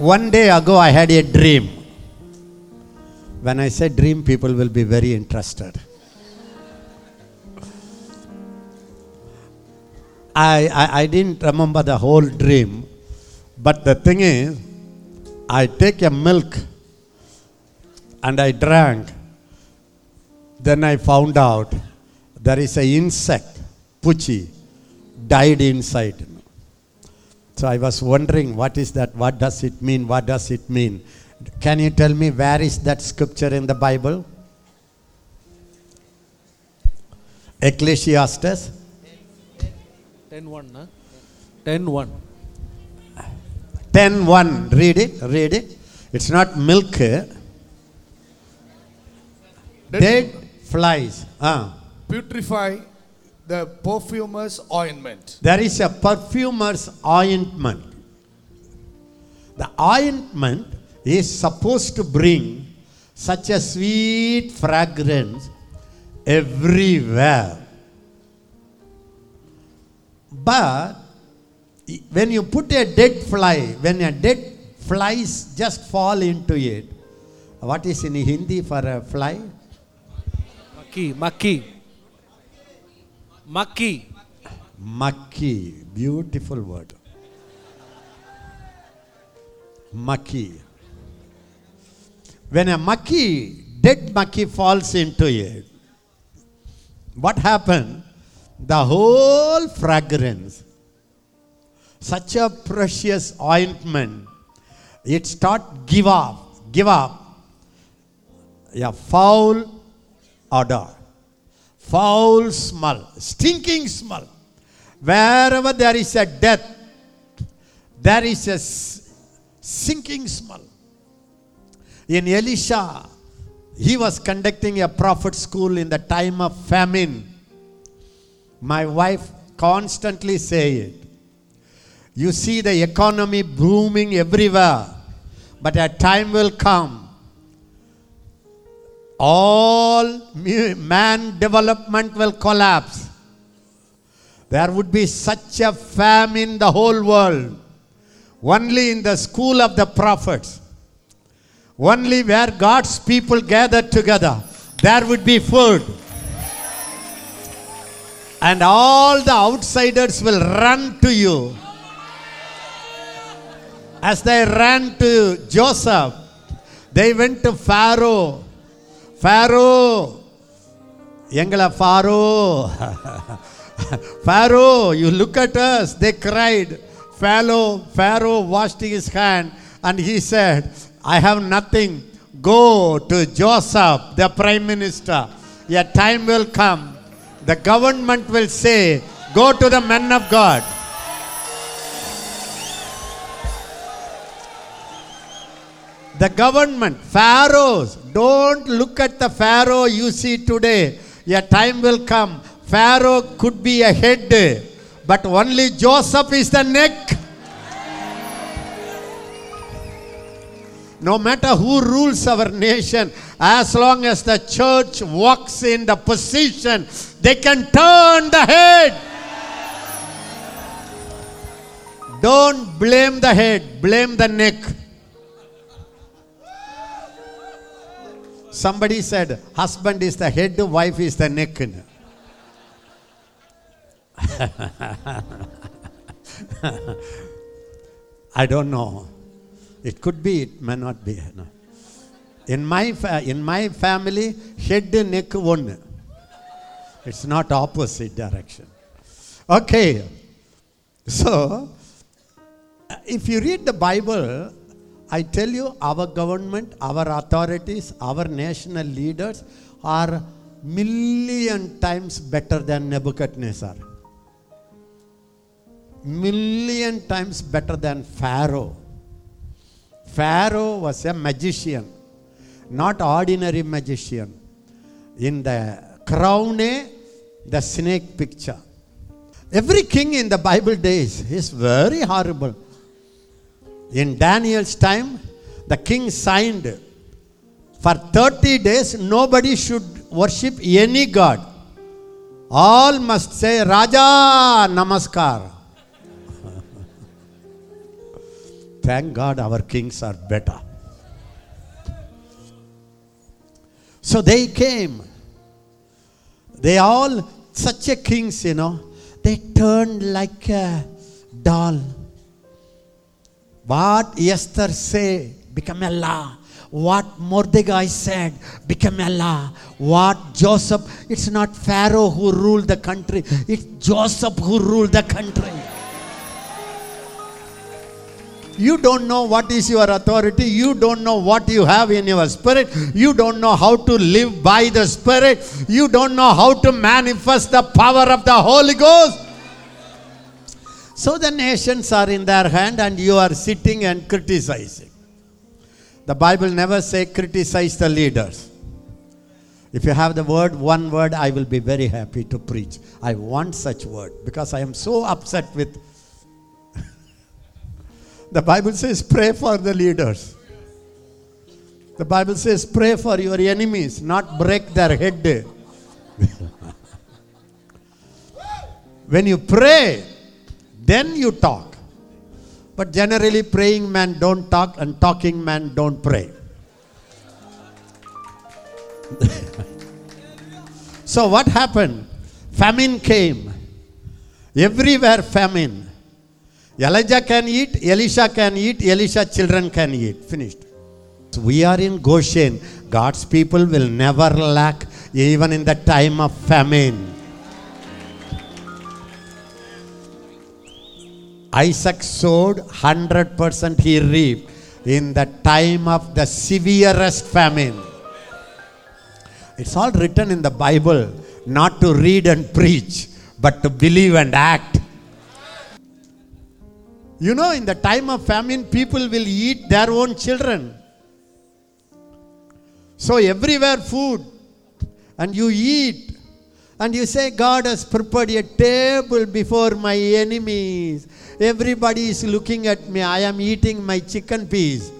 One day ago, I had a dream. When I say dream, people will be very interested. I, I, I didn't remember the whole dream, but the thing is, I take a milk and I drank. Then I found out there is a insect, puchi, died inside. So I was wondering, what is that? What does it mean? What does it mean? Can you tell me where is that scripture in the Bible? Ecclesiastes 10 1 na? 10 1 10 1. Read it, read it. It's not milk. Dead flies. Ah. Putrefy the perfumer's ointment. There is a perfumer's ointment. The ointment is supposed to bring such a sweet fragrance everywhere. But when you put a dead fly, when a dead flies just fall into it, what is in Hindi for a fly? Maki, Maki. Maki. Maki, beautiful word. Maki. When a maki, dead maki falls into it, what happened? The whole fragrance, such a precious ointment, it start give up, give up a foul odor, foul smell, stinking smell. Wherever there is a death, there is a sinking smell. In Elisha, he was conducting a prophet school in the time of famine. My wife constantly say it. You see the economy booming everywhere, but a time will come. All man development will collapse. There would be such a famine in the whole world. Only in the school of the prophets, only where God's people gather together, there would be food. And all the outsiders will run to you. As they ran to Joseph, they went to Pharaoh. Pharaoh, எங்களை Pharaoh Pharaoh, you look at us. They cried. Pharaoh, Pharaoh washed his hand and he said, I have nothing. Go to Joseph, the prime minister. A time will come. The government will say, Go to the men of God. The government, pharaohs, don't look at the pharaoh you see today. A time will come. Pharaoh could be a head, but only Joseph is the neck. No matter who rules our nation, as long as the church walks in the position, they can turn the head. Don't blame the head, blame the neck. Somebody said, husband is the head, wife is the neck. I don't know. It could be, it may not be. no. In my, fa- in my family, head, neck, one. It's not opposite direction. Okay. So, if you read the Bible, I tell you, our government, our authorities, our national leaders are million times better than Nebuchadnezzar. Million times better than Pharaoh. Pharaoh was a magician, not ordinary magician. In the crown, the snake picture. Every king in the Bible days is very horrible. In Daniel's time, the king signed for 30 days nobody should worship any god. All must say Raja Namaskar. Thank God our kings are better. So they came. They all, such a kings, you know, they turned like a doll. What Esther say become a law. What Mordecai said became a law. What Joseph, it's not Pharaoh who ruled the country, it's Joseph who ruled the country. You don't know what is your authority. You don't know what you have in your spirit. You don't know how to live by the spirit. You don't know how to manifest the power of the Holy Ghost. So the nations are in their hand and you are sitting and criticizing. The Bible never say criticize the leaders. If you have the word, one word, I will be very happy to preach. I want such word because I am so upset with the Bible says, pray for the leaders. The Bible says, pray for your enemies, not break their head. when you pray, then you talk. But generally, praying man don't talk, and talking man don't pray. so, what happened? Famine came. Everywhere, famine. Elijah can eat, Elisha can eat, Elisha children can eat. Finished. So we are in Goshen. God's people will never lack even in the time of famine. Isaac sowed, 100% he reaped in the time of the severest famine. It's all written in the Bible, not to read and preach, but to believe and act. You know, in the time of famine, people will eat their own children. So, everywhere food, and you eat, and you say, God has prepared a table before my enemies. Everybody is looking at me. I am eating my chicken piece.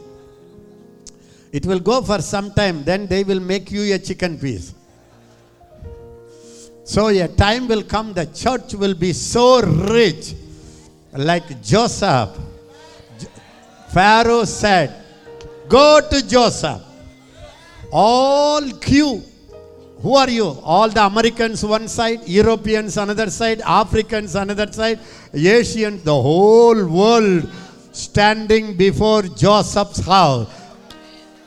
It will go for some time, then they will make you a chicken piece. So, a time will come, the church will be so rich like Joseph. Pharaoh said, Go to Joseph. All queue. Who are you? All the Americans one side, Europeans another side, Africans another side, Asians, the whole world standing before Joseph's house.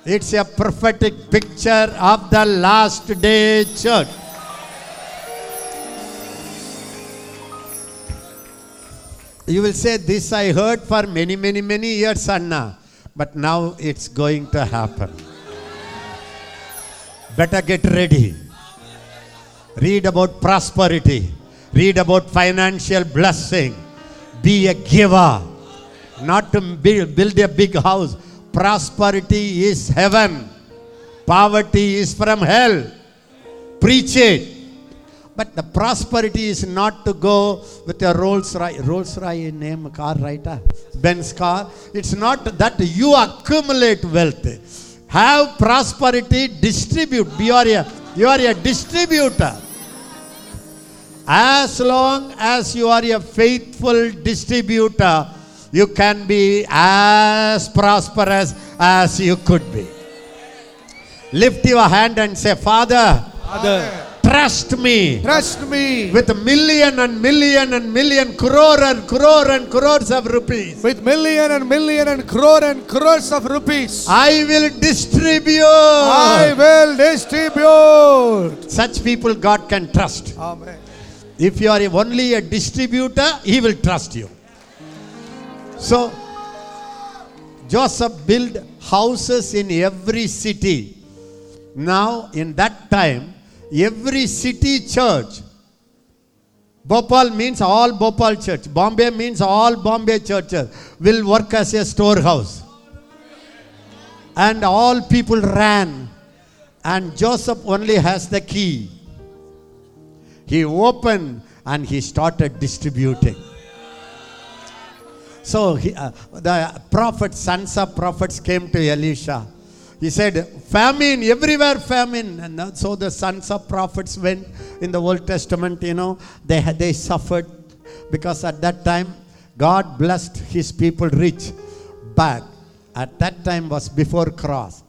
It's a prophetic picture of the last day church. You will say, This I heard for many, many, many years, Anna. But now it's going to happen. Better get ready. Read about prosperity. Read about financial blessing. Be a giver. Not to build, a big house. Prosperity is heaven. Poverty is from hell. Preach it. But the prosperity is not to go with a Rolls Royce, name car, right? Benz car. It's not that you accumulate wealth. Have prosperity, distribute. You are a, you are a distributor. As long as you are a faithful distributor, you can be as prosperous as you could be. Lift your hand and say, Father, Father, trust me Trust me with a million and million and million crore and crore and crores of rupees. with million and million and crore and crores of rupees. I will distribute. I will distribute. Such people God can trust. Amen. If you are only a distributor, He will trust you. So, Joseph built houses in every city. Now, in that time, every city church, Bhopal means all Bhopal church, Bombay means all Bombay churches, will work as a storehouse. And all people ran, and Joseph only has the key. He opened and he started distributing. So he, uh, the prophets, sons of prophets came to Elisha. He said, famine, everywhere famine. And so the sons of prophets went in the Old Testament, you know, they, they suffered because at that time God blessed his people rich. But at that time was before cross.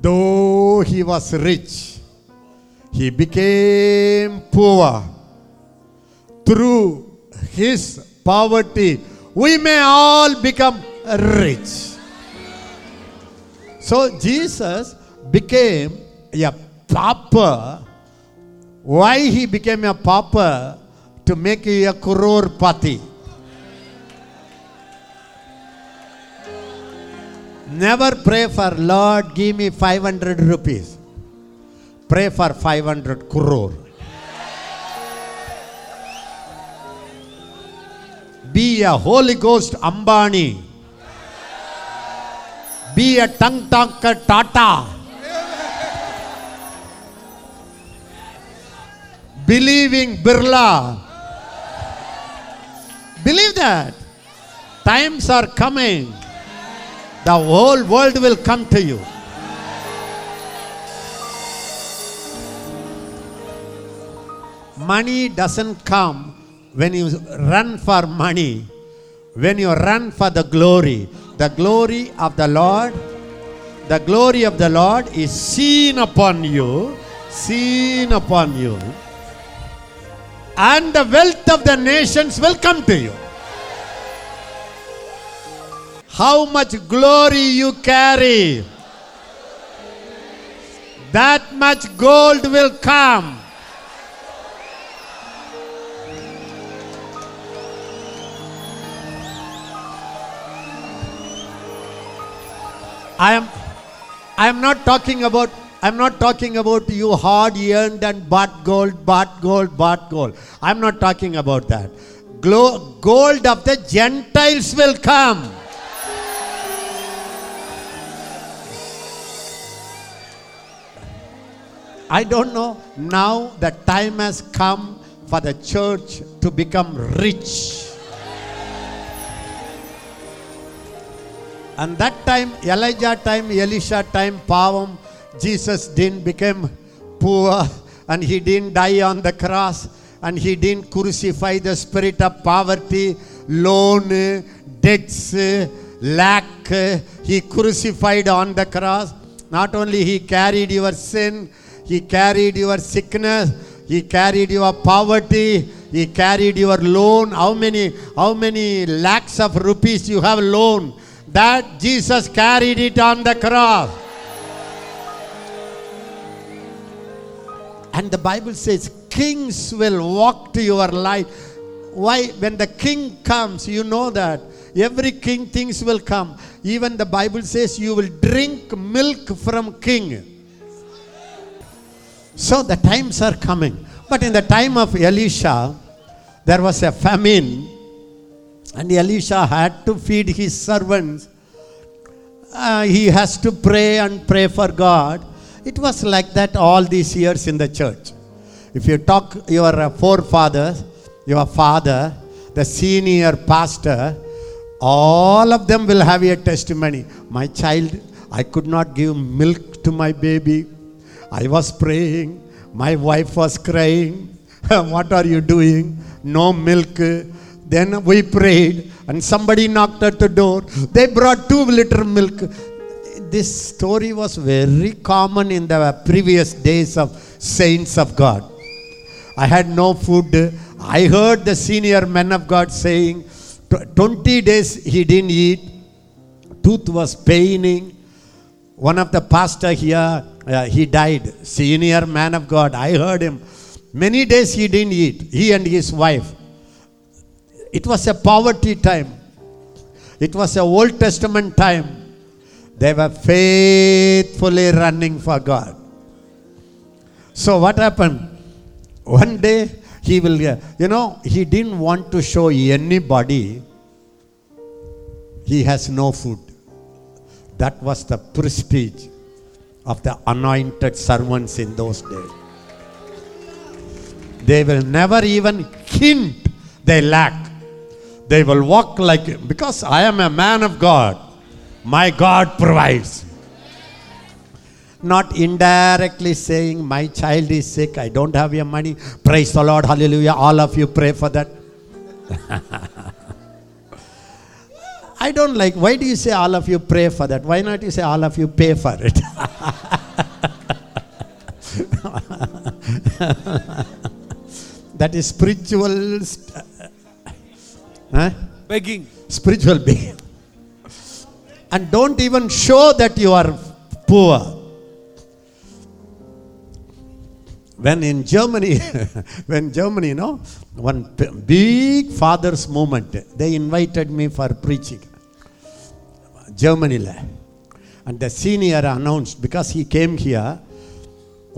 Though he was rich, he became poor. Through his poverty, we may all become rich. So Jesus became a pauper. Why he became a pauper? To make you a crore pati. Never pray for Lord, give me 500 rupees. Pray for 500 crore. Be a Holy Ghost Ambani. Be a tongue talker Tata. Believing Birla. Believe that. Times are coming. The whole world will come to you. Money doesn't come when you run for money, when you run for the glory. The glory of the Lord, the glory of the Lord is seen upon you, seen upon you, and the wealth of the nations will come to you. How much glory you carry, that much gold will come. I am I am not talking about I'm not talking about you hard earned and bought gold, bought gold, bought gold. I'm not talking about that. Gold of the Gentiles will come. I don't know. Now the time has come for the church to become rich. And that time, Elijah time, Elisha time, Pavam, Jesus didn't become poor and he didn't die on the cross and he didn't crucify the spirit of poverty, loan, debts, lack. He crucified on the cross. Not only he carried your sin, he carried your sickness, he carried your poverty, he carried your loan. How many, how many lakhs of rupees you have loan? That Jesus carried it on the cross. And the Bible says, kings will walk to your life. Why? When the king comes, you know that every king things will come. Even the Bible says, you will drink milk from king. So the times are coming. But in the time of Elisha, there was a famine, and Elisha had to feed his servants. Uh, he has to pray and pray for God. It was like that all these years in the church. If you talk your uh, forefathers, your father, the senior pastor, all of them will have a testimony. My child, I could not give milk to my baby. I was praying. My wife was crying. what are you doing? No milk. Then we prayed, and somebody knocked at the door. They brought two liter milk. This story was very common in the previous days of saints of God. I had no food. I heard the senior men of God saying, 20 days he didn't eat. Tooth was paining. One of the pastor here, uh, he died. Senior man of God. I heard him. Many days he didn't eat. He and his wife. It was a poverty time. It was a Old Testament time. They were faithfully running for God. So what happened? One day he will, uh, you know, he didn't want to show anybody he has no food. That was the prestige of the anointed servants in those days. They will never even hint they lack. They will walk like, because I am a man of God, my God provides. Not indirectly saying, My child is sick, I don't have your money. Praise the Lord, hallelujah. All of you pray for that. I don't like. Why do you say all of you pray for that? Why not you say all of you pay for it? that is spiritual. St- huh? Begging. spiritual being. And don't even show that you are poor. When in Germany, when Germany, you know, one big father's movement, they invited me for preaching. Germany. And the senior announced, because he came here,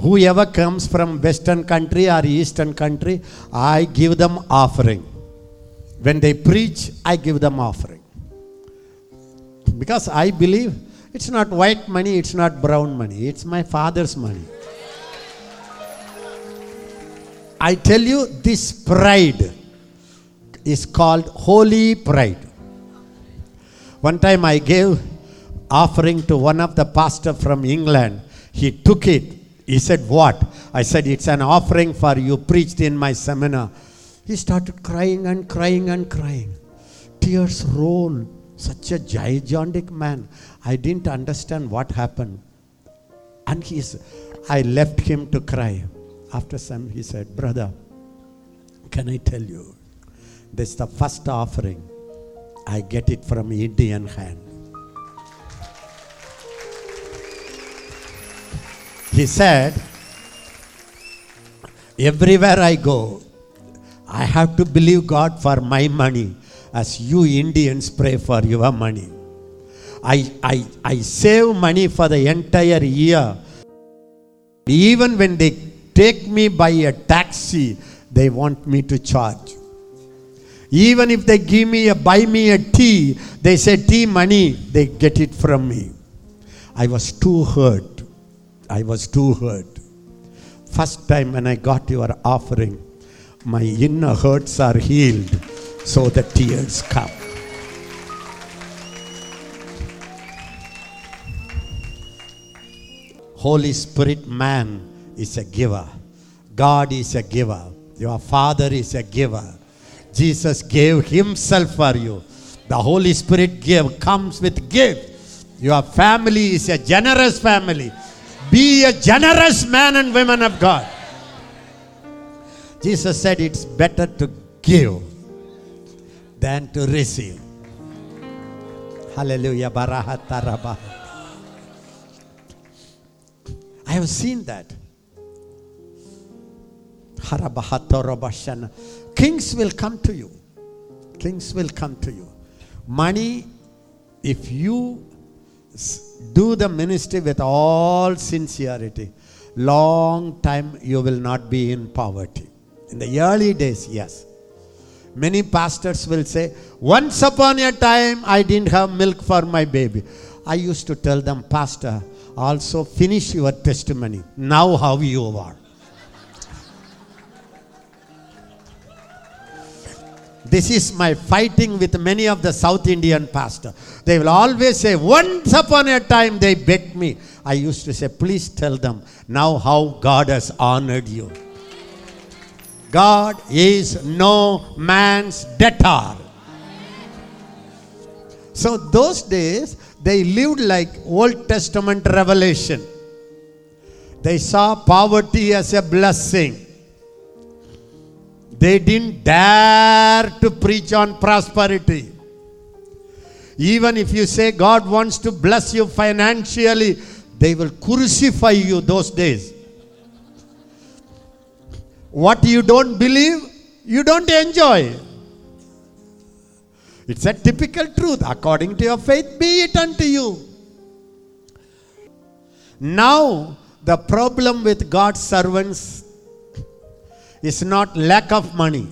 whoever comes from western country or eastern country, I give them offering. When they preach, I give them offering. Because I believe it's not white money, it's not brown money, it's my father's money. I tell you, this pride is called holy pride. One time I gave offering to one of the pastor from England. He took it. He said, What? I said, It's an offering for you preached in my seminar. He started crying and crying and crying. Tears rolled. Such a gigantic man. I didn't understand what happened. And he's, I left him to cry. After some, he said, Brother, can I tell you? This is the first offering. I get it from Indian hand. He said, Everywhere I go, I have to believe God for my money as you Indians pray for your money. I, I, I save money for the entire year. Even when they take me by a taxi, they want me to charge. Even if they give me a buy me a tea, they say tea money, they get it from me. I was too hurt. I was too hurt. First time when I got your offering, my inner hurts are healed, so the tears come. Holy Spirit man is a giver. God is a giver. Your Father is a giver. Jesus gave Himself for you. The Holy Spirit give comes with gift. Your family is a generous family. Be a generous man and woman of God. Jesus said it's better to give than to receive. Hallelujah. Barahatarabah. I have seen that. Kings will come to you. Kings will come to you. Money, if you do the ministry with all sincerity, long time you will not be in poverty. In the early days, yes. Many pastors will say, Once upon a time, I didn't have milk for my baby. I used to tell them, Pastor, also finish your testimony. Now, how you are. This is my fighting with many of the South Indian pastor. They will always say, Once upon a time they begged me. I used to say, Please tell them now how God has honored you. God is no man's debtor. So those days they lived like Old Testament revelation. They saw poverty as a blessing. They didn't dare to preach on prosperity. Even if you say God wants to bless you financially, they will crucify you those days. What you don't believe, you don't enjoy. It's a typical truth. According to your faith, be it unto you. Now, the problem with God's servants is not lack of money.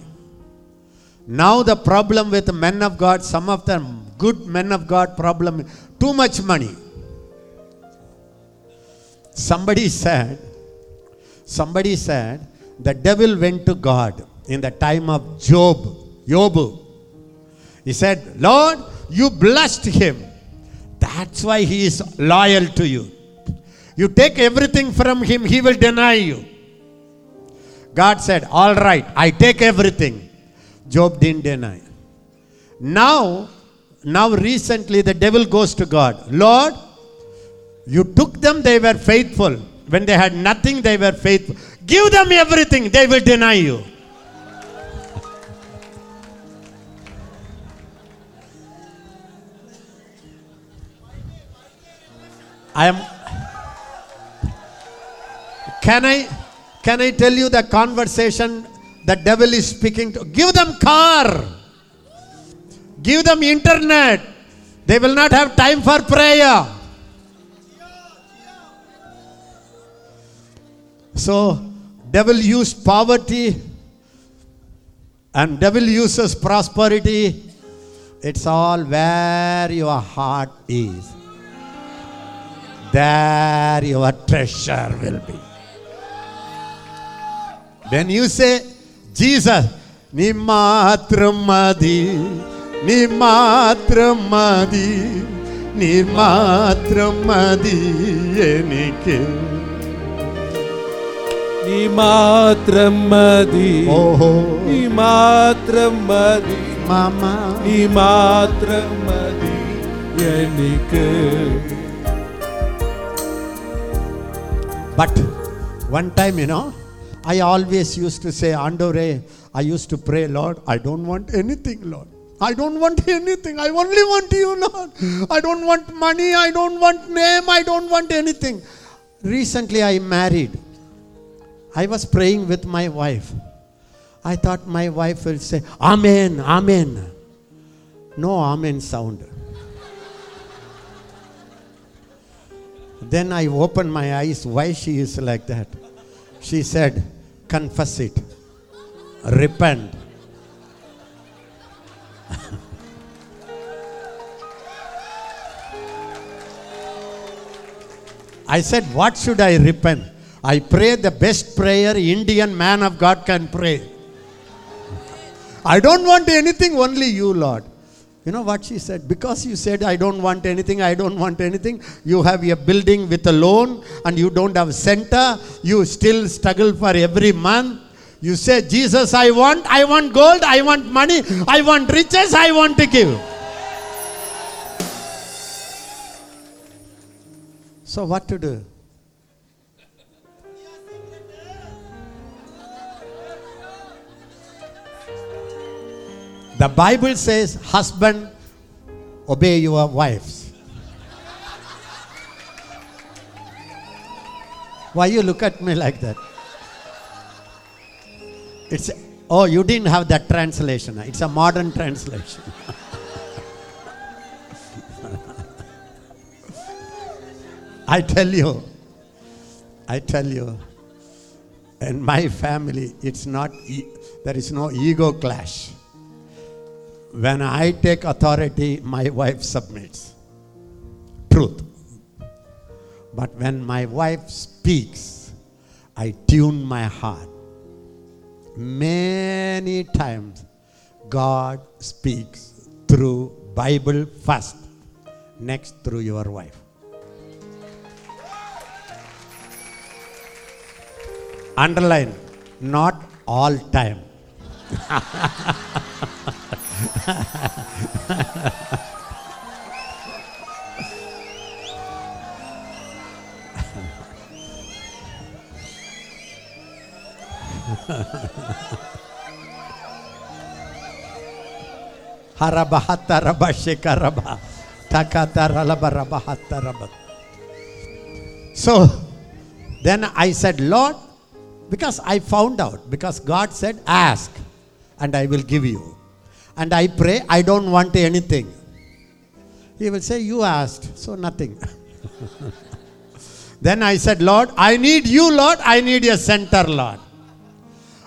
Now, the problem with men of God, some of them good men of God, problem too much money. Somebody said, somebody said, the devil went to God in the time of Job, Job. He said, Lord, you blessed him. That's why he is loyal to you. You take everything from him, he will deny you. God said, All right, I take everything. Job didn't deny. Now, now recently the devil goes to God. Lord, you took them, they were faithful. When they had nothing, they were faithful. Give them everything, they will deny you. I am. Can I can I tell you the conversation the devil is speaking to? Give them car. Give them internet. They will not have time for prayer. So devil used poverty and devil uses prosperity. It's all where your heart is. There your treasure will be. When you say, Jesus, നീ മാത്രം മതി നീ മാത്രം മതി നീ മാത്രം മതി എനിക്ക് నీ మాత్రం మది ఓహో నీ మాత్రం మది మామా నీ మాత్రం మది ఎనికి but one time you know I always use to say ఆండోరే I use to pray Lord I don't want anything I don't want anything. I only want you, Lord. I don't want money. I don't want name. I don't want anything. Recently, I married. I was praying with my wife. I thought my wife will say, Amen, Amen. No Amen sound. Then I opened my eyes. Why she is like that? She said, Confess it, repent. I said, What should I repent? I pray the best prayer Indian man of God can pray. I don't want anything, only you, Lord. You know what she said? Because you said, I don't want anything, I don't want anything. You have a building with a loan and you don't have center. You still struggle for every month. You say, Jesus, I want, I want gold, I want money, I want riches, I want to give. So, what to do? The Bible says, husband, obey your wives. Why you look at me like that? It's oh, you didn't have that translation. It's a modern translation. I tell you, I tell you, in my family, it's not, there is no ego clash. When I take authority, my wife submits. Truth. But when my wife speaks, I tune my heart. Many times, God speaks through Bible first, next through your wife. Underline, not all time. So then I said, Lord, because I found out, because God said, ask and I will give you. And I pray, I don't want anything. He will say, You asked, so nothing. then I said, Lord, I need you, Lord. I need a center, Lord.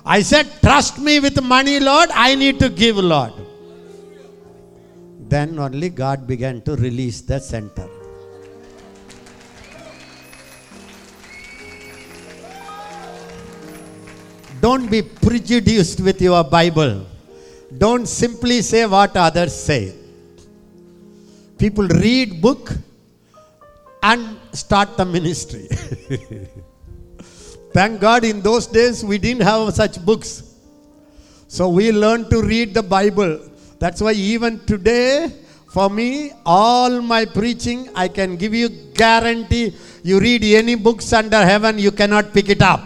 I said, Trust me with money, Lord. I need to give, Lord. Then only God began to release the center. Don't be prejudiced with your Bible. Don't simply say what others say. People read book and start the ministry. Thank God in those days we didn't have such books. So we learned to read the Bible. That's why even today For me, all my preaching, I can give you guarantee. You read any books under heaven, you cannot pick it up.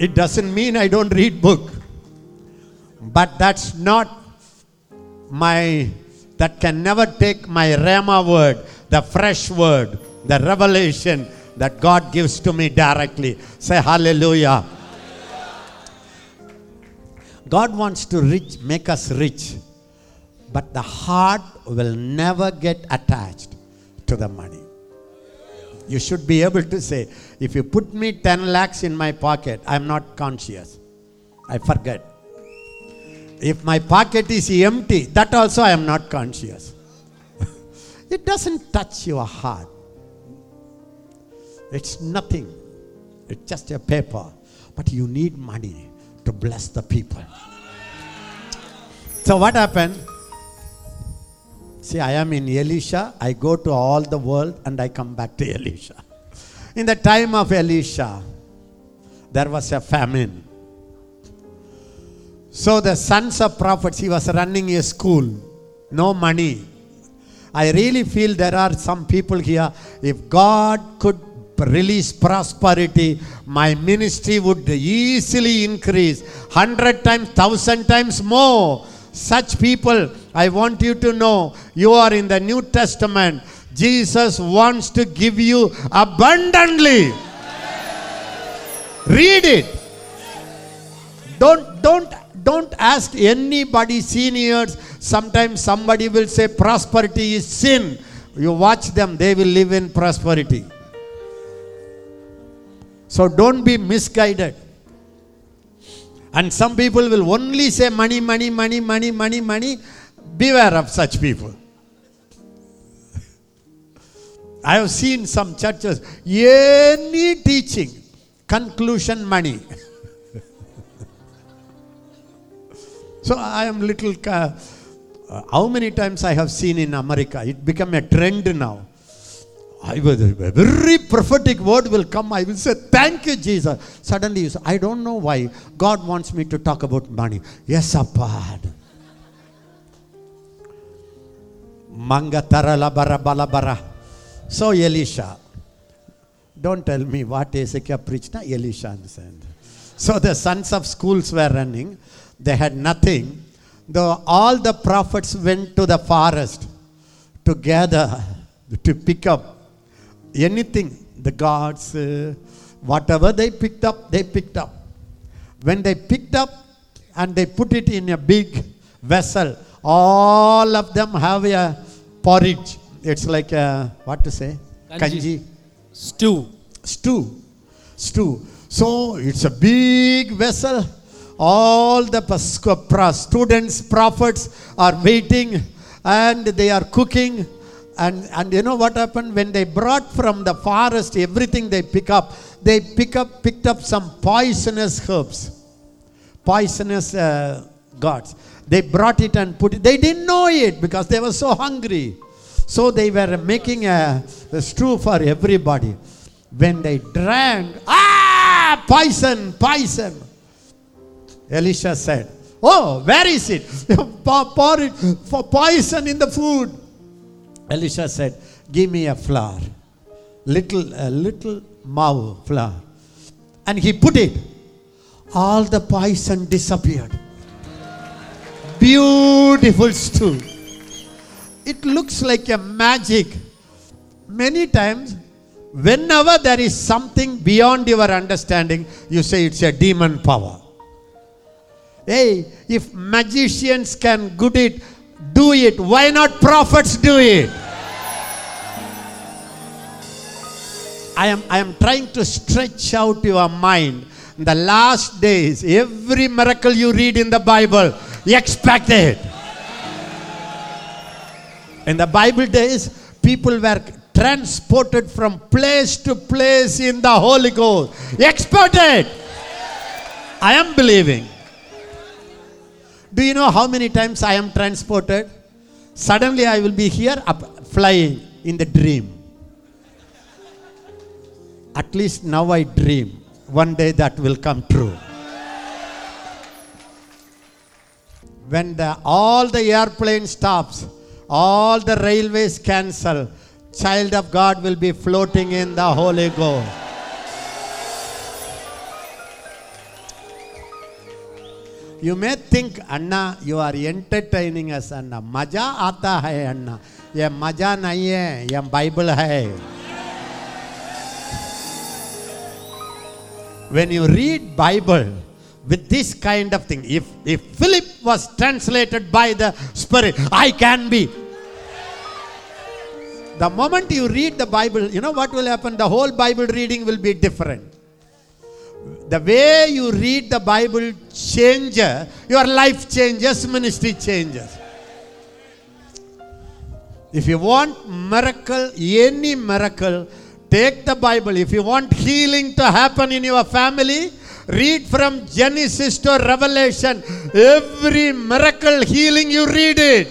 It doesn't mean I don't read book. But that's not my that can never take my rhema word, the fresh word, the revelation that God gives to me directly. Say hallelujah. God wants to rich, make us rich, but the heart will never get attached to the money. You should be able to say, if you put me 10 lakhs in my pocket, I'm not conscious. I forget. If my pocket is empty, that also I am not conscious. it doesn't touch your heart. It's nothing. It's just a paper. But you need money to bless the people. So what happened? See, I am in Elisha. I go to all the world and I come back to Elisha. In the time of Elisha, there was a famine. So the sons of prophets, he was running a school, no money. I really feel there are some people here, if God could release prosperity, my ministry would easily increase hundred times, thousand times more. Such people, I want you to know, you are in the New Testament. Jesus wants to give you abundantly. Read it. Don't don't don't ask anybody seniors. Sometimes somebody will say prosperity is sin. You watch them, they will live in prosperity. So don't be misguided. And some people will only say money, money, money, money, money, money. Beware of such people. I have seen some churches, any teaching, conclusion money. so I am little. uh, how many times I have seen in America? It become a trend now. I a very prophetic word will come. I will say, Thank you, Jesus. Suddenly you say, I don't know why God wants me to talk about money. Yes, apart. Manga tarala bara bala bara. So Elisha. Don't tell me what Ezekiel preached. Now Elisha understand. So the sons of schools were running. They had nothing. Though all the prophets went to the forest to gather, to pick up anything, the gods, uh, whatever they picked up, they picked up. When they picked up and they put it in a big vessel, all of them have a porridge. It's like a, what to say? Kanji. Kanji. Stew. Stew. Stew. So it's a big vessel. All the students, prophets are waiting and they are cooking. And, and you know what happened? When they brought from the forest everything they pick up, they pick up, picked up some poisonous herbs poisonous uh, gods. They brought it and put it. They didn't know it because they were so hungry. So they were making a, a stew for everybody. When they drank, ah, poison, poison. Elisha said, Oh, where is it? pour, it for poison in the food. Elisha said, Give me a flour. Little, a little mau flour. And he put it all the poison disappeared. Beautiful stew. It looks like a magic. Many times, whenever there is something beyond your understanding, you say it's a demon power. Hey, if magicians can good it, do it. Why not prophets do it? I am, I am trying to stretch out your mind. In the last days, every miracle you read in the Bible, you expect it. In the Bible days, people were transported from place to place in the Holy Ghost. You Expect it. I am believing. Do you know how many times I am transported? Suddenly I will be here up, flying in the dream. At least now I dream. One day that will come true. when the, all the airplane stops, all the railways cancel, child of God will be floating in the Holy Ghost. You may think, Anna, you are entertaining us, Anna. मजा आता है अन्ना ये मजा नहीं है ये Bible है when you read bible with this kind of thing if if philip was translated by the spirit i can be the moment you read the bible you know what will happen the whole bible reading will be different the way you read the bible changes your life changes ministry changes. If you want miracle any miracle take the bible. If you want healing to happen in your family read from genesis to revelation. Every miracle healing you read it.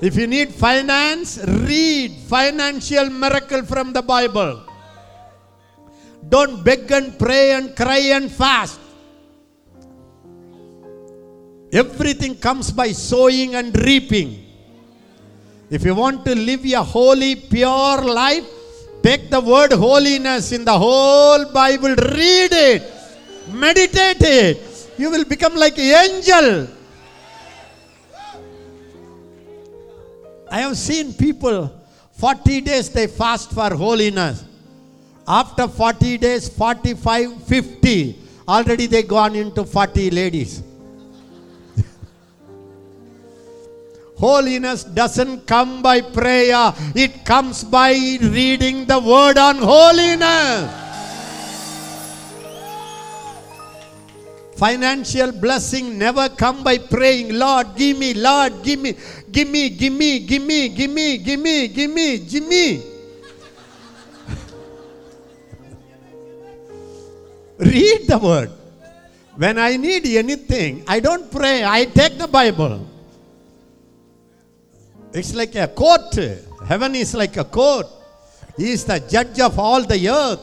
If you need finance read financial miracle from the bible don't beg and pray and cry and fast everything comes by sowing and reaping if you want to live a holy, pure life, take the word holiness in the whole Bible, read it, meditate it. You will become like an angel. I have seen people 40 days they fast for holiness. After 40 days, 45, 50, already they gone into 40 ladies. Holiness doesn't come by prayer, it comes by reading the word on holiness. Financial blessing never come by praying, Lord, give me, Lord, give me, give me, give me, give me, give me, give me, give me, give me. Read the word. When I need anything, I don't pray, I take the Bible. It's like a court. Heaven is like a court. He is the judge of all the earth.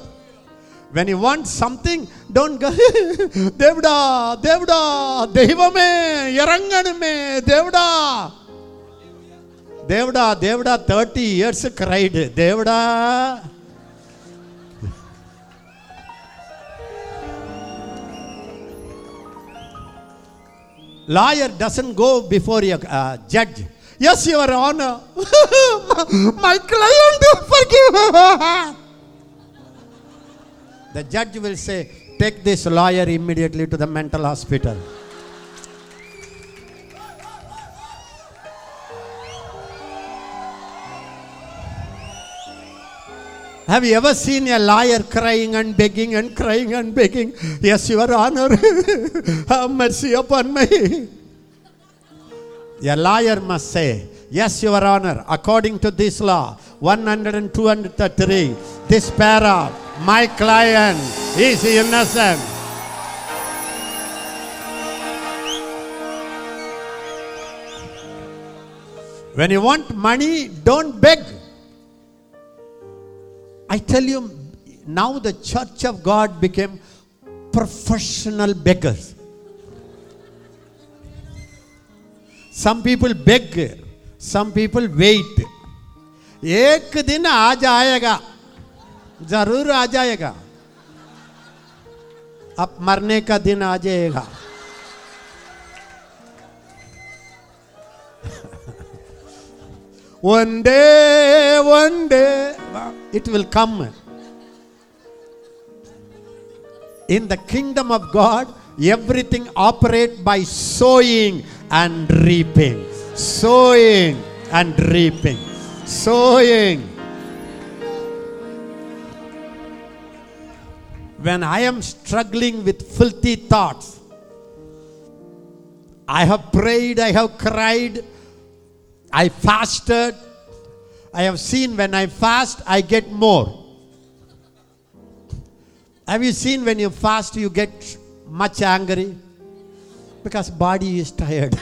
When you want something, don't go, Devda, Devda, Devame, Yaranganame, Devda. Devda, Devda, 30 years cried, Devda. Lawyer doesn't go before a uh, judge. Yes, Your Honor. My client, forgive. the judge will say, Take this lawyer immediately to the mental hospital. Have you ever seen a liar crying and begging and crying and begging? Yes, Your Honor. Have mercy upon me. A liar must say, Yes, Your Honor, according to this law, 100 and 233, this para, my client is innocent. When you want money, don't beg. I tell you, now the church of God became professional beggars. some people beg some people wait एक दिन आ जाएगा ज़रूर आ जाएगा अब मरने का दिन आ जाएगा one day one day it will come. In the kingdom of god everything operate by sowing and reaping. Sowing and reaping. Sowing. When i am struggling with filthy thoughts i have prayed i have cried i fasted. I have seen when i fast i get more. Have you seen when you fast you get much angry? Because body is tired.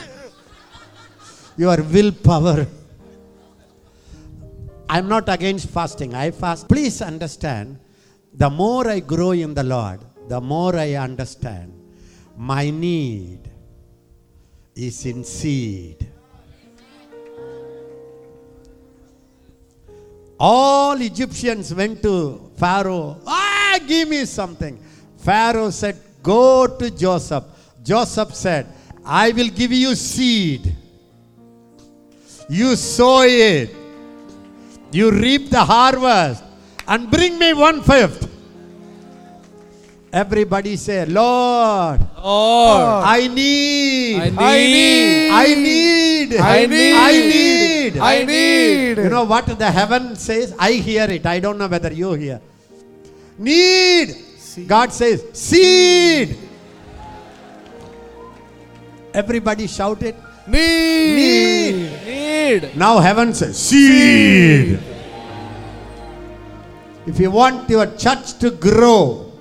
Your willpower. I'm not against fasting. I fast. Please understand the more i grow in the lord the more i understand my need is in seed. All Egyptians went to Pharaoh, ah, give me something. Pharaoh said, Go to Joseph. Joseph said, I will give you seed. You sow it. You reap the harvest and bring me one fifth. Everybody say, Lord, Lord, I need, I I need, I need, I need, I need. I need. You know what the heaven says? I hear it. I don't know whether you hear. Need. God says, seed. Everybody shout it. Need. Need. need. Now heaven says, seed. If you want your church to grow,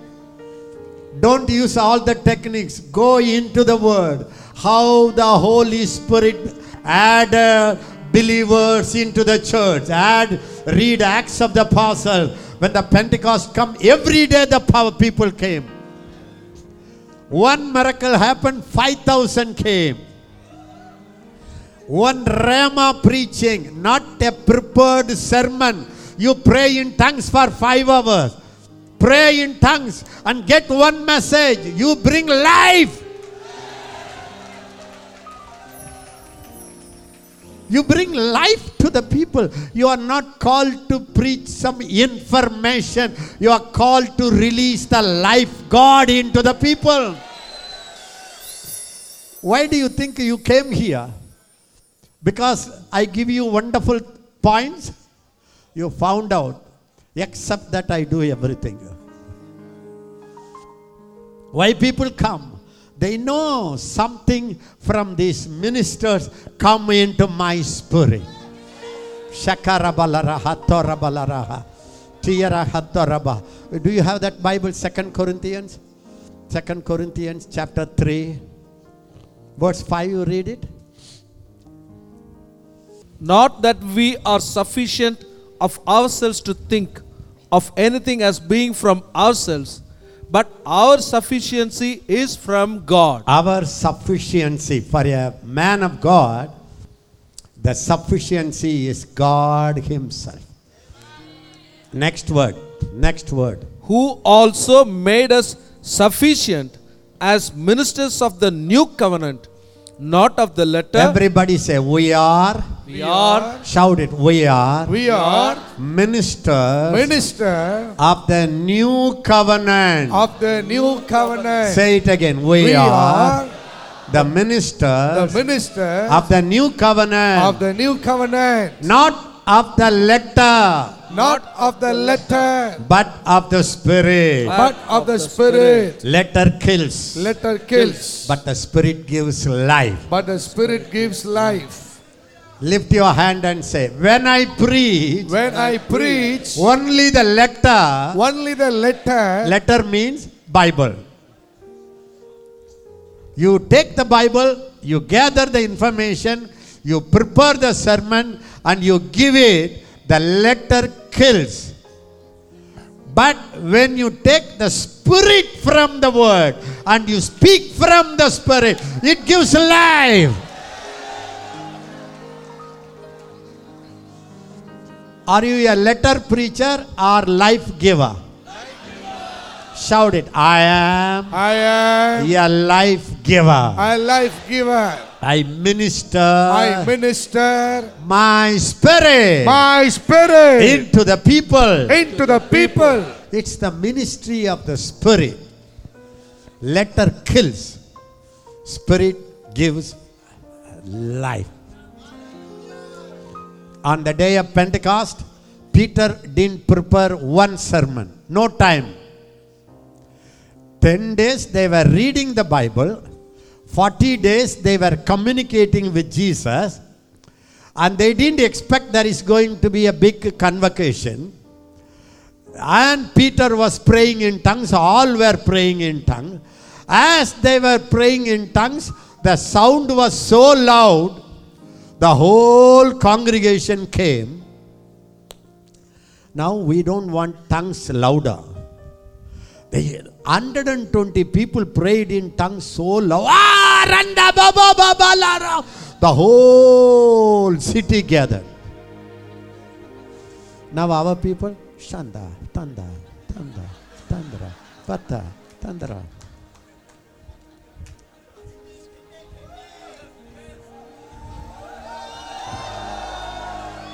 don't use all the techniques. Go into the word. How the Holy Spirit add believers into the church. Add, read Acts of the Apostles. When the Pentecost come, every day the power people came. One miracle happened, 5,000 came. One rhema preaching, not a prepared sermon. You pray in tongues for five hours. Pray in tongues and get one message. You bring life. You bring life to the people. You are not called to preach some information. You are called to release the life God into the people. Why do you think you came here? Because I give you wonderful points, you found out, except that I do everything. Why people come? They know something from these ministers come into my spirit. Do you have that Bible, Second Corinthians? Second Corinthians chapter 3, verse 5, you read it? Not that we are sufficient of ourselves to think of anything as being from ourselves, but our sufficiency is from God. Our sufficiency for a man of God, the sufficiency is God Himself. Next word. Next word. Who also made us sufficient as ministers of the new covenant, not of the letter. Everybody say, We are. we are Shout it. We are We are ministers minister of the new covenant. of the new covenant. Say it again. We, we are, are the the minister of the new covenant. of the new covenant. not of the letter, Not of the letter, but of the spirit. but of the spirit. Letter kills, Letter kills, but the spirit gives life. but the spirit gives life. Lift your hand and say, When I preach, When I preach, only the letter, only the letter, letter means Bible. You take the Bible, you gather the information, you prepare the sermon, and you give it, the letter kills. But when you take the spirit from the word and you speak from the spirit, it gives life. Are you a letter preacher or life giver? Shout it. I am I am a life giver. a life giver. I minister I minister my spirit my spirit into the people. into the people. It's the ministry of the spirit. Letter kills, spirit gives life. On the day of Pentecost, Peter didn't prepare one sermon, no time. 10 days they were reading the Bible, 40 days they were communicating with Jesus, and they didn't expect there is going to be a big convocation. And Peter was praying in tongues, all were praying in tongues. As they were praying in tongues, the sound was so loud, the whole congregation came. Now we don't want tongues louder. They, 120 people prayed in tongues so loud. Ah. The whole city gathered. Now our people, Shanda, Tanda, Tanda, Tandra, Pata, Tandra.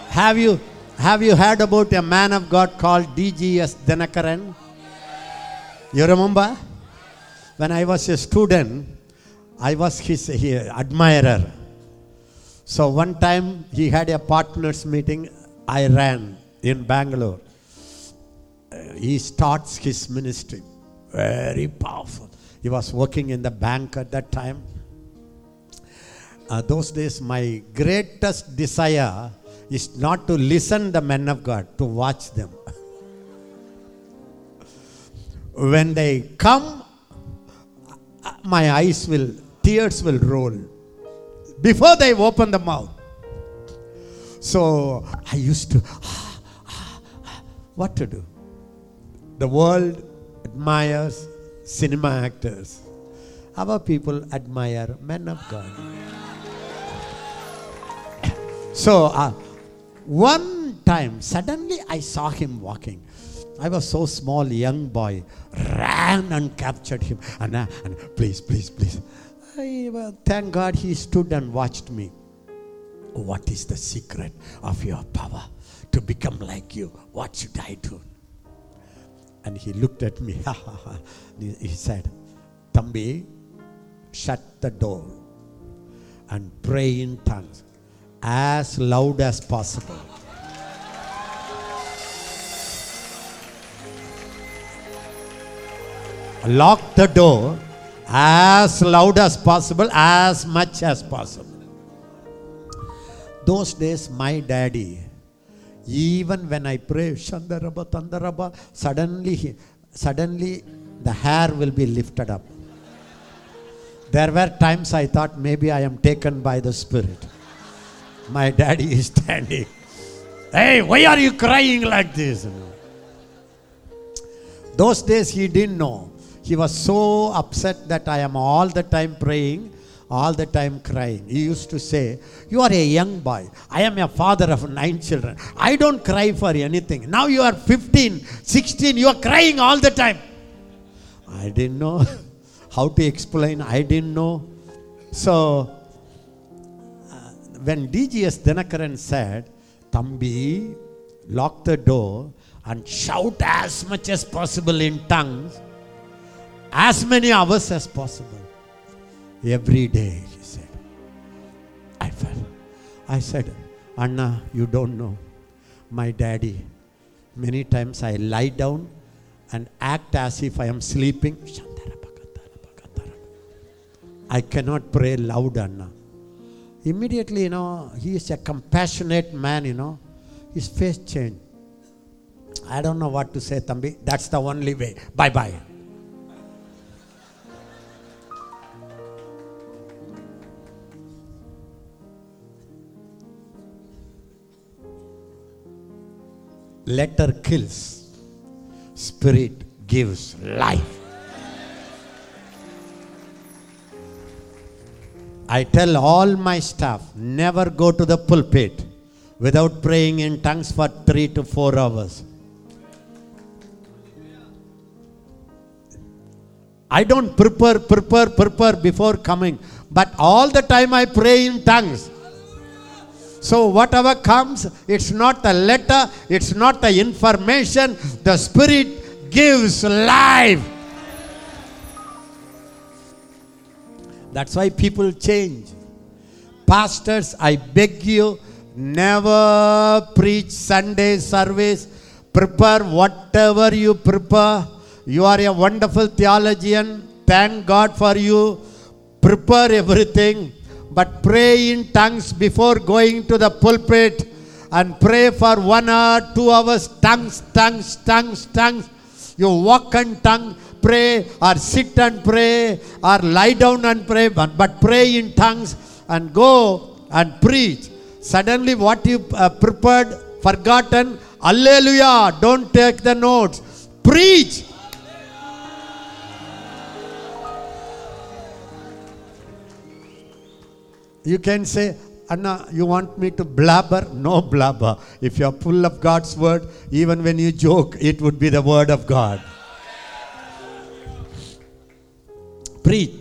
Have you have you heard about a man of God called DGS Dhinakaran? You remember? When I was a student, I was his admirer. So one time he had a partners meeting. I ran in Bangalore. Uh, he starts his ministry. Very powerful. He was working in the bank at that time. Uh, those days, my greatest desire is not to listen the men of God, to watch them. When they come, my eyes will, tears will roll before they open the mouth. So I used to, what to do? The world admires cinema actors. Our people admire men of God. So uh, one time, suddenly I saw him walking. I was so small, young boy, ran and captured him. And, uh, and please, please, please. I, well, thank God he stood and watched me. What is the secret of your power to become like you? What should I do? And he looked at me. he he said, Tambi, shut the door and pray in tongues as loud as possible. Lock the door as loud as possible, as much as possible. Those days, my daddy, even when I pray, Shandaraba, Tandaraba, suddenly, suddenly the hair will be lifted up. There were times I thought maybe I am taken by the Spirit. My daddy is standing. Hey, why are you crying like this? Those days he didn't know. He was so upset that I am all the time praying, all the time crying. He used to say, You are a young boy. I am a father of nine children. I don't cry for anything. Now you are 15, 16, you are crying all the time. I didn't know how to explain. I didn't know. So, uh, when DGS Dhinakaran said, Tambi, lock the door and shout as much as possible in tongues, as many hours as possible. Every day, he said. I felt. I said, Anna, you don't know. My daddy, many times I lie down and act as if I am sleeping. I cannot pray loud, Anna. Immediately, you know, he is a compassionate man, you know. His face changed. I don't know what to say, Tambi. That's the only way. Bye bye. Letter kills, spirit gives life. I tell all my staff never go to the pulpit without praying in tongues for three to four hours. I don't prepare, prepare, prepare before coming, but all the time I pray in tongues. So, whatever comes, it's not a letter, it's not the information, the Spirit gives life. That's why people change. Pastors, I beg you, never preach Sunday service. Prepare whatever you prepare. You are a wonderful theologian. Thank God for you. Prepare everything. But pray in tongues before going to the pulpit and pray for one hour, two hours, tongues, tongues, tongues, tongues. You walk and tongue, pray, or sit and pray, or lie down and pray, but, but pray in tongues and go and preach. Suddenly, what you uh, prepared, forgotten, Alleluia, don't take the notes. Preach. You can say, Anna, you want me to blabber? No blabber. If you are full of God's word, even when you joke, it would be the word of God. Preach.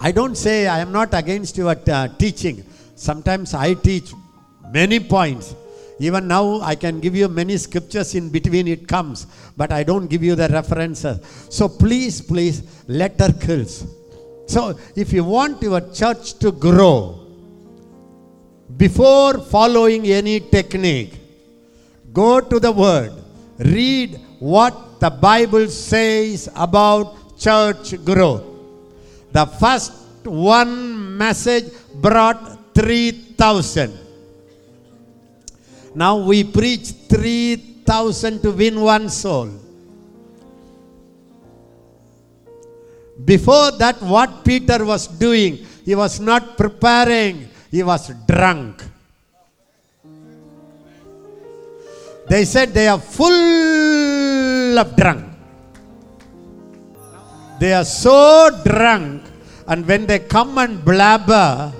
I don't say I am not against your uh, teaching. Sometimes I teach many points. Even now, I can give you many scriptures in between it comes, but I don't give you the references. So please, please, letter kills. So if you want your church to grow, before following any technique, go to the Word, read what the Bible says about church growth. The first one message brought 3,000. Now we preach 3,000 to win one soul. Before that, what Peter was doing, he was not preparing, he was drunk. They said they are full of drunk. They are so drunk, and when they come and blabber,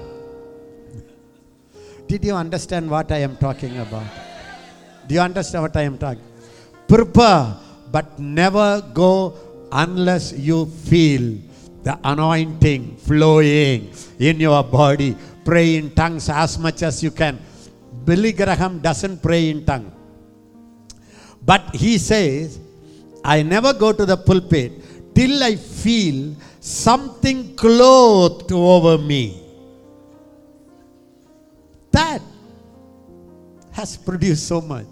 did you understand what I am talking about? Do you understand what I am talking? Prepare, but never go unless you feel the anointing flowing in your body. Pray in tongues as much as you can. Billy Graham doesn't pray in tongue. But he says, I never go to the pulpit till I feel something clothed over me. That has produced so much.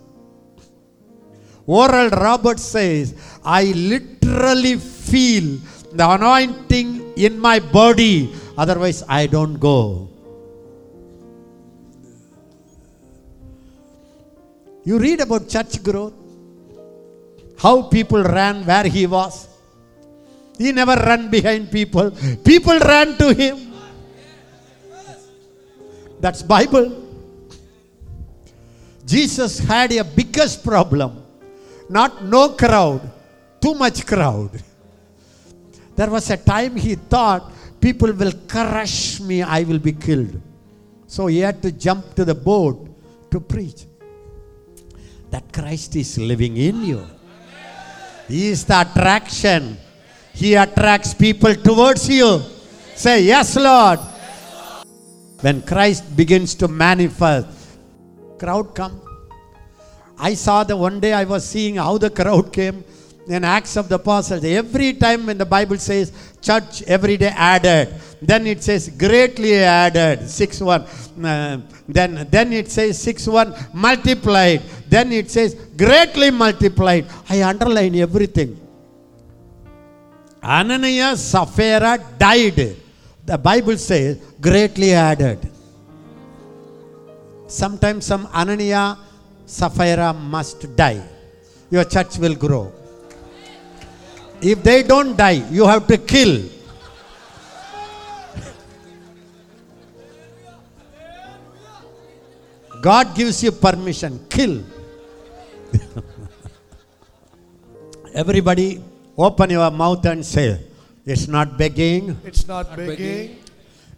Oral Roberts says, I literally feel the anointing in my body, otherwise, I don't go. You read about church growth, how people ran where he was. He never ran behind people. People ran to him. That's Bible. Jesus had a biggest problem. Not no crowd, too much crowd. There was a time he thought people will crush me, I will be killed. So he had to jump to the boat to preach. That Christ is living in you. He is the attraction. He attracts people towards you. Say, Yes, Lord. When Christ begins to manifest, crowd come. I saw the one day I was seeing how the crowd came in Acts of the Apostles. Every time when the Bible says church every day added, then it says greatly added, 6 1. Uh, then, then it says 6 1 multiplied. Then it says greatly multiplied. I underline everything. Ananias Sapphira died. The Bible says greatly added. Sometimes some Anania Sapphira must die. Your church will grow. If they don't die, you have to kill. God gives you permission, kill. Everybody, open your mouth and say, It's not begging, It's not begging.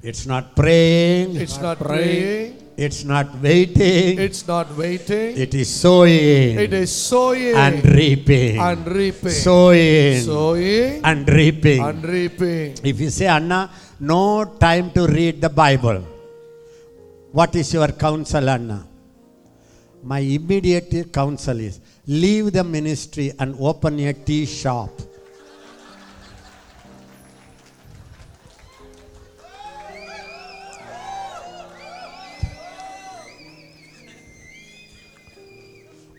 it's not praying, It's not praying. It's not waiting, It's not waiting. it is sowing It is sowing and reaping. and reaping. Sowing Sowing and reaping. and reaping. If you say, Anna, no time to read the Bible, what is your counsel, Anna? My immediate counsel is leave the ministry and open a tea shop.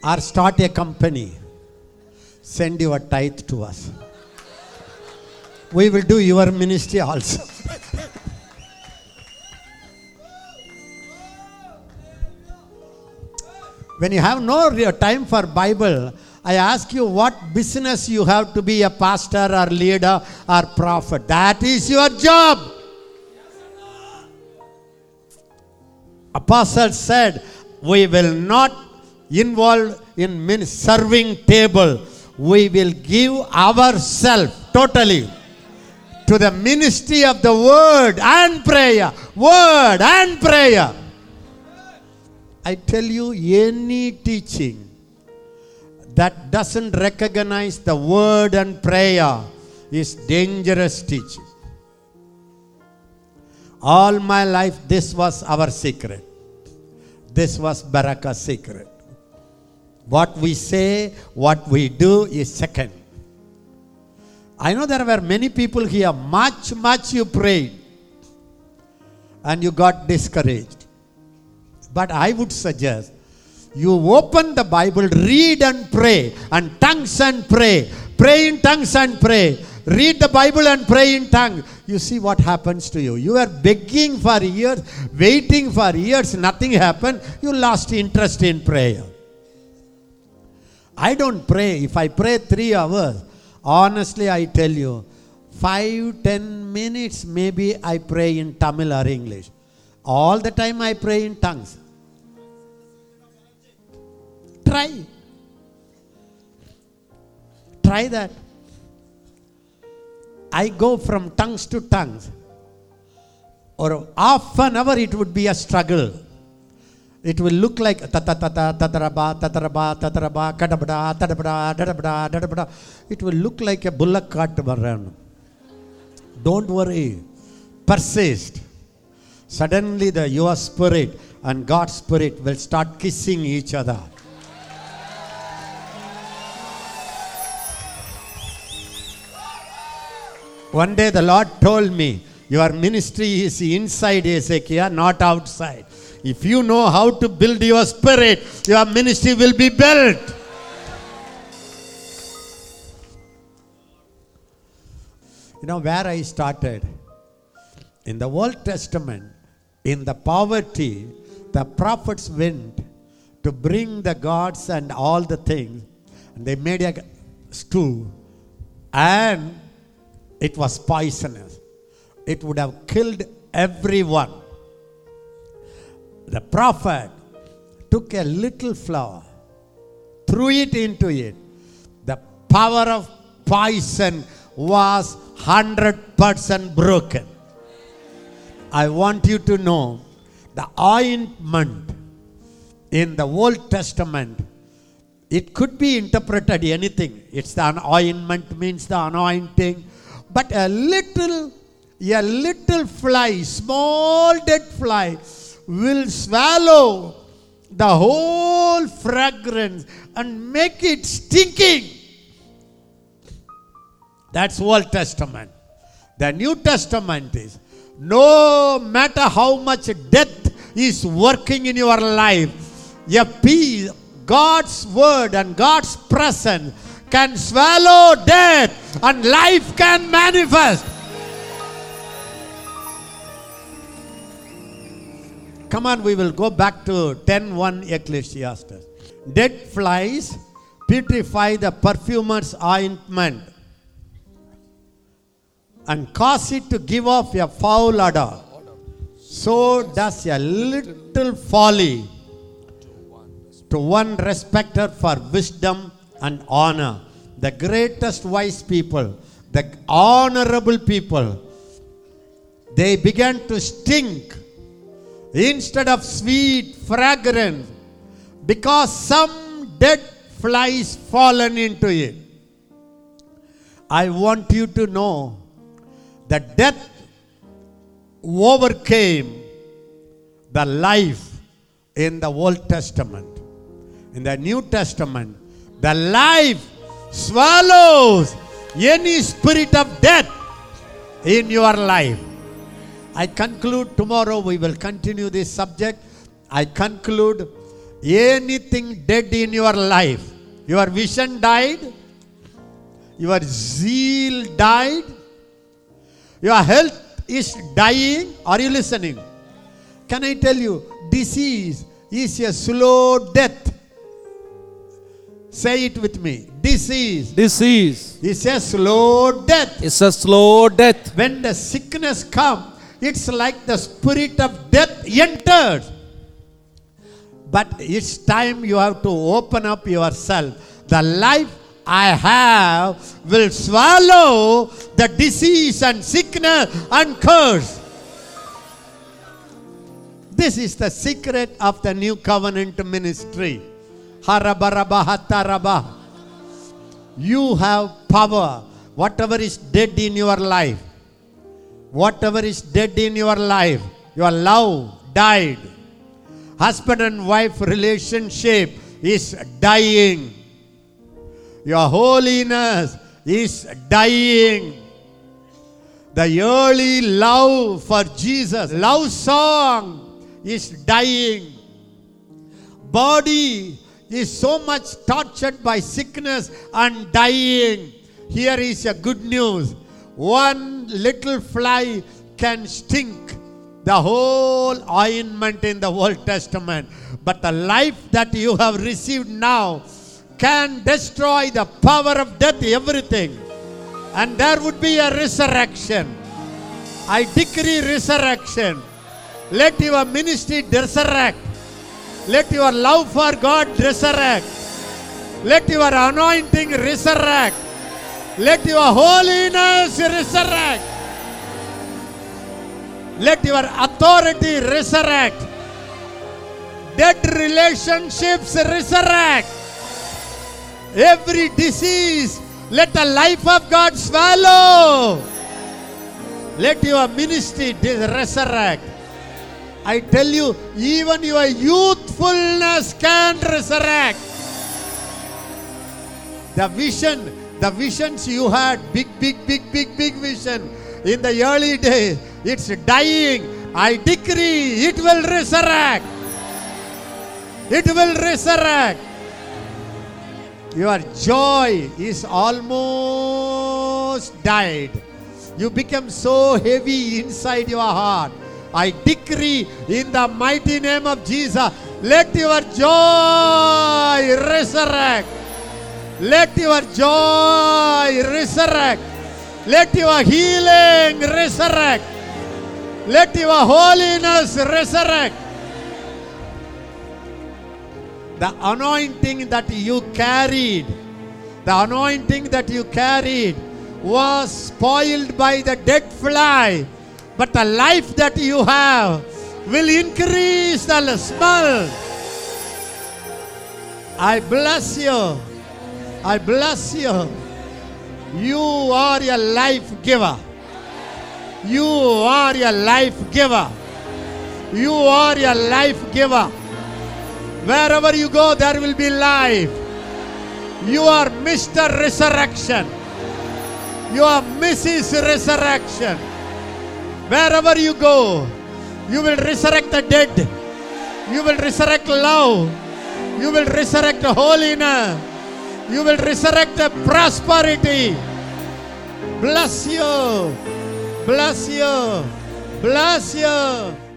Or start a company. Send your tithe to us. We will do your ministry also. when you have no time for Bible, I ask you what business you have to be a pastor or leader or prophet. That is your job. Apostle said, We will not involve in serving table. We will give ourselves totally to the ministry of the word and prayer. Word and prayer. I tell you, any teaching that doesn't recognize the word and prayer is dangerous teaching. All my life, this was our secret. This was Baraka's secret. What we say, what we do is second. I know there were many people here, much, much you prayed and you got discouraged. But I would suggest you open the Bible, read and pray, and tongues and pray. Pray in tongues and pray. Read the Bible and pray in tongues. You see what happens to you. You are begging for years, waiting for years, nothing happened. You lost interest in prayer. I don't pray. If I pray three hours, honestly, I tell you, five, ten minutes, maybe I pray in Tamil or English. All the time I pray in tongues. Try. Try that. I go from tongues to tongues. Or half an hour it would be a struggle. It will look like tata tata tataraba tataraba tataraba kadabada tadabada dadabada dadabada. It will look like a bullock cart around. Don't worry. Persist. Suddenly the your spirit and God's spirit will start kissing each other. One day the Lord told me, Your ministry is inside Ezekiel, not outside. If you know how to build your spirit, your ministry will be built. You know where I started? In the Old Testament, in the poverty, the prophets went to bring the gods and all the things, and they made a stew, and it was poisonous. It would have killed everyone. The prophet took a little flour, threw it into it. The power of poison was 100% broken. I want you to know the ointment in the Old Testament, it could be interpreted anything. It's the ointment means the anointing, but a little, a little fly, small dead fly, will swallow the whole fragrance and make it stinking. That's Old Testament. The New Testament is no matter how much death is working in your life, a peace, God's word and God's presence can swallow death and life can manifest. Come on, we will go back to 10 Ecclesiastes. Dead flies putrefy the perfumer's ointment and cause it to give off a foul odor. So does a little folly to one respecter for wisdom and honor. The greatest wise people, the honorable people, they began to stink instead of sweet fragrance because some dead flies fallen into it. I want you to know that death overcame the life in the Old Testament. In the New Testament, the life swallows any spirit of death in your life. I conclude tomorrow we will continue this subject. I conclude anything dead in your life. Your vision died, your zeal died, your health is dying. Are you listening? Can I tell you, disease is a slow death. Say it with me. Disease Disease is a slow death. is a slow death. When the sickness comes, it's like the spirit of death entered. But it's time you have to open up yourself. The life I have will swallow the disease and sickness and curse. This is the secret of the new covenant ministry. You have power. Whatever is dead in your life, whatever is dead in your life, your love died. Husband and wife relationship is dying. Your holiness is dying. The early love for Jesus, love song is dying. Body is so much tortured by sickness and dying. Here is a good news. One little fly can stink the whole ointment in the Old Testament. But the life that you have received now can destroy the power of death, everything. And there would be a resurrection. I decree resurrection. Let your ministry resurrect. Let your love for God resurrect. Let your anointing resurrect. Let your holiness resurrect. Let your authority resurrect. Dead relationships resurrect. Every disease, let the life of God swallow. Let your ministry resurrect. I tell you, even your youthfulness can resurrect. The vision, the visions you had, big, big, big, big, big vision in the early days, it's dying. I decree it will resurrect. It will resurrect. Your joy is almost died. You become so heavy inside your heart. I decree in the mighty name of Jesus, let your joy resurrect. Let your joy resurrect. Let your healing resurrect. Let your holiness resurrect. The anointing that you carried, the anointing that you carried was spoiled by the dead fly. But the life that you have will increase the smell. I bless you. I bless you. You are a life giver. You are a life giver. You are a life giver. Wherever you go, there will be life. You are Mr. Resurrection. You are Mrs. Resurrection. Wherever you go, you will resurrect the dead. You will resurrect love. You will resurrect holiness. You will resurrect the prosperity. Bless you. Bless you. Bless you.